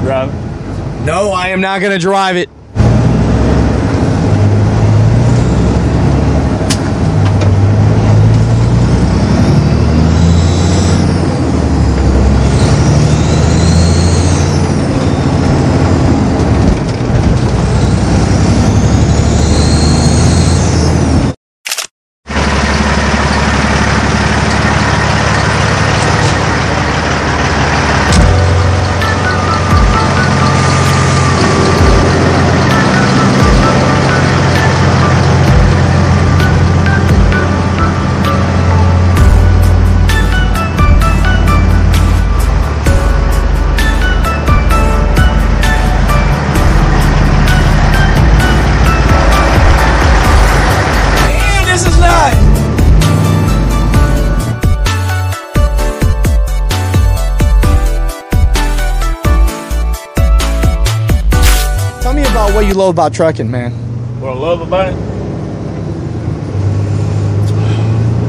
drive? No, I am not going to drive it. About what you love about trucking, man. What I love about it?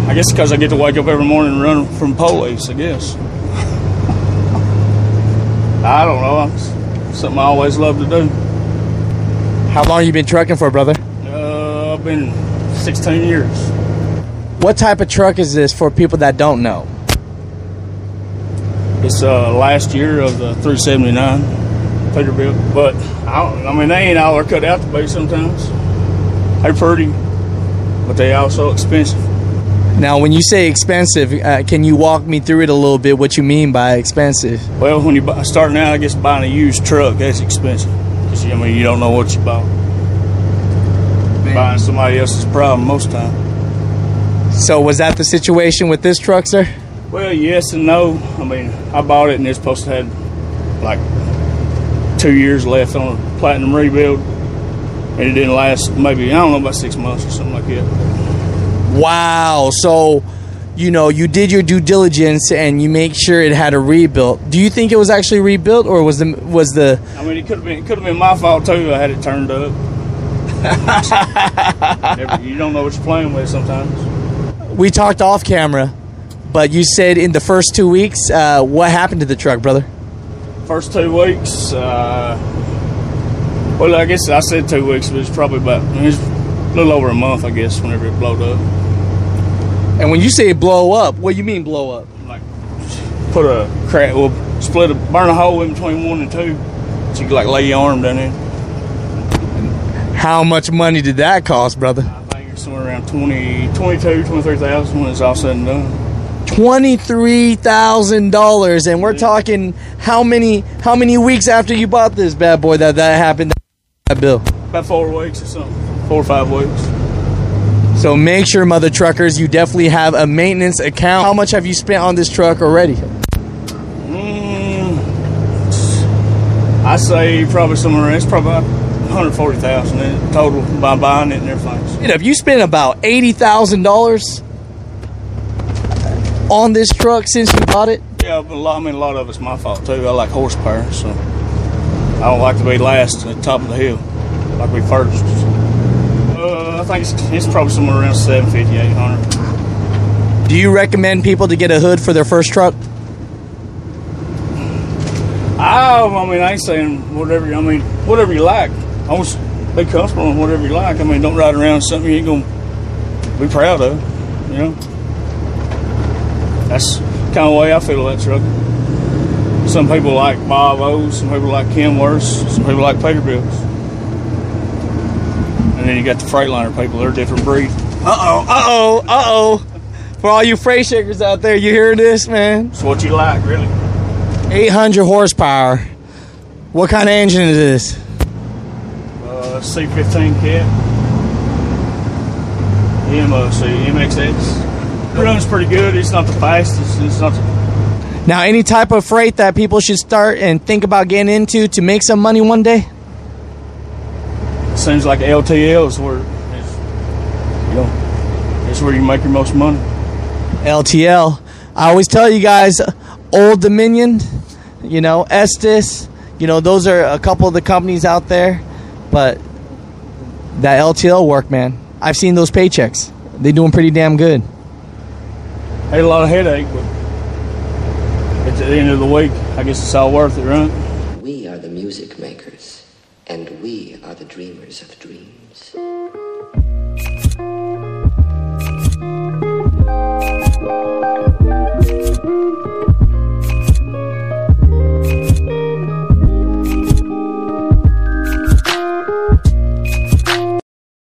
I guess because I get to wake up every morning and run from police, I guess. I don't know. It's something I always love to do. How long you been trucking for, brother? Uh, I've been 16 years. What type of truck is this for people that don't know? It's uh, last year of the 379 Peterbilt, but I, I mean they ain't all they're cut out to be. Sometimes they're pretty, but they also expensive. Now, when you say expensive, uh, can you walk me through it a little bit? What you mean by expensive? Well, when you buy, starting out, I guess buying a used truck that's expensive. I mean, you don't know what you bought. Buying somebody else's problem most time. So, was that the situation with this truck, sir? Well, yes and no. I mean, I bought it and it's supposed to have like two years left on a platinum rebuild, and it didn't last. Maybe I don't know about six months or something like that. Wow. So, you know, you did your due diligence and you make sure it had a rebuilt. Do you think it was actually rebuilt, or was the was the I mean, it could have been it could have been my fault too. I had it turned up. Never- you don't know what you're playing with sometimes. we talked off camera, but you said in the first two weeks, uh, what happened to the truck, brother? First two weeks, uh, well, I guess I said two weeks, but it's probably about it's a little over a month, I guess, whenever it blowed up. And when you say blow up, what do you mean blow up? Like, put a crack, well, split a, burn a hole in between one and two, so you could like lay your arm down in. How much money did that cost, brother? I think it's somewhere around 20, 22, 23,000 when it's all said and done. Twenty-three thousand dollars, and we're talking how many how many weeks after you bought this bad boy that that happened? That bill. About four weeks or something, four or five weeks. So make sure, mother truckers, you definitely have a maintenance account. How much have you spent on this truck already? Mm, I say probably somewhere it's probably 140,000 total by buying it and everything. You know, if you spent about eighty thousand dollars on this truck since you bought it, Yeah, but a lot, I mean, a lot of it's my fault too. I like horsepower, so I don't like to be last at the top of the hill. I like to be first. Uh, I think it's, it's probably somewhere around 750, 800. do you recommend people to get a hood for their first truck? I, I mean, I ain't saying whatever. you- I mean, whatever you like. I want be comfortable in whatever you like. I mean, don't ride around something you ain't gonna be proud of. You know, that's kind of the way I feel about truck. Some people like Volvos, some people like Kenworths, some people like Peterbilts. And then you got the Freightliner people, they're a different breed. Uh oh, uh oh, uh oh. For all you freight shakers out there, you hear this, man? It's what you like, really. 800 horsepower. What kind of engine is this? Uh, C15 cat. M, see, MXX. Runs pretty good. It's not the fastest. It's not the, Now, any type of freight that people should start and think about getting into to make some money one day? seems like LTL is where you know, it's where you make your most money. LTL. I always tell you guys, Old Dominion, you know, Estes, you know, those are a couple of the companies out there, but that LTL work, man. I've seen those paychecks. They're doing pretty damn good. I had a lot of headache, but at the end of the week, I guess it's all worth it, right? We are the music makers, and we are the dreamers of dreams.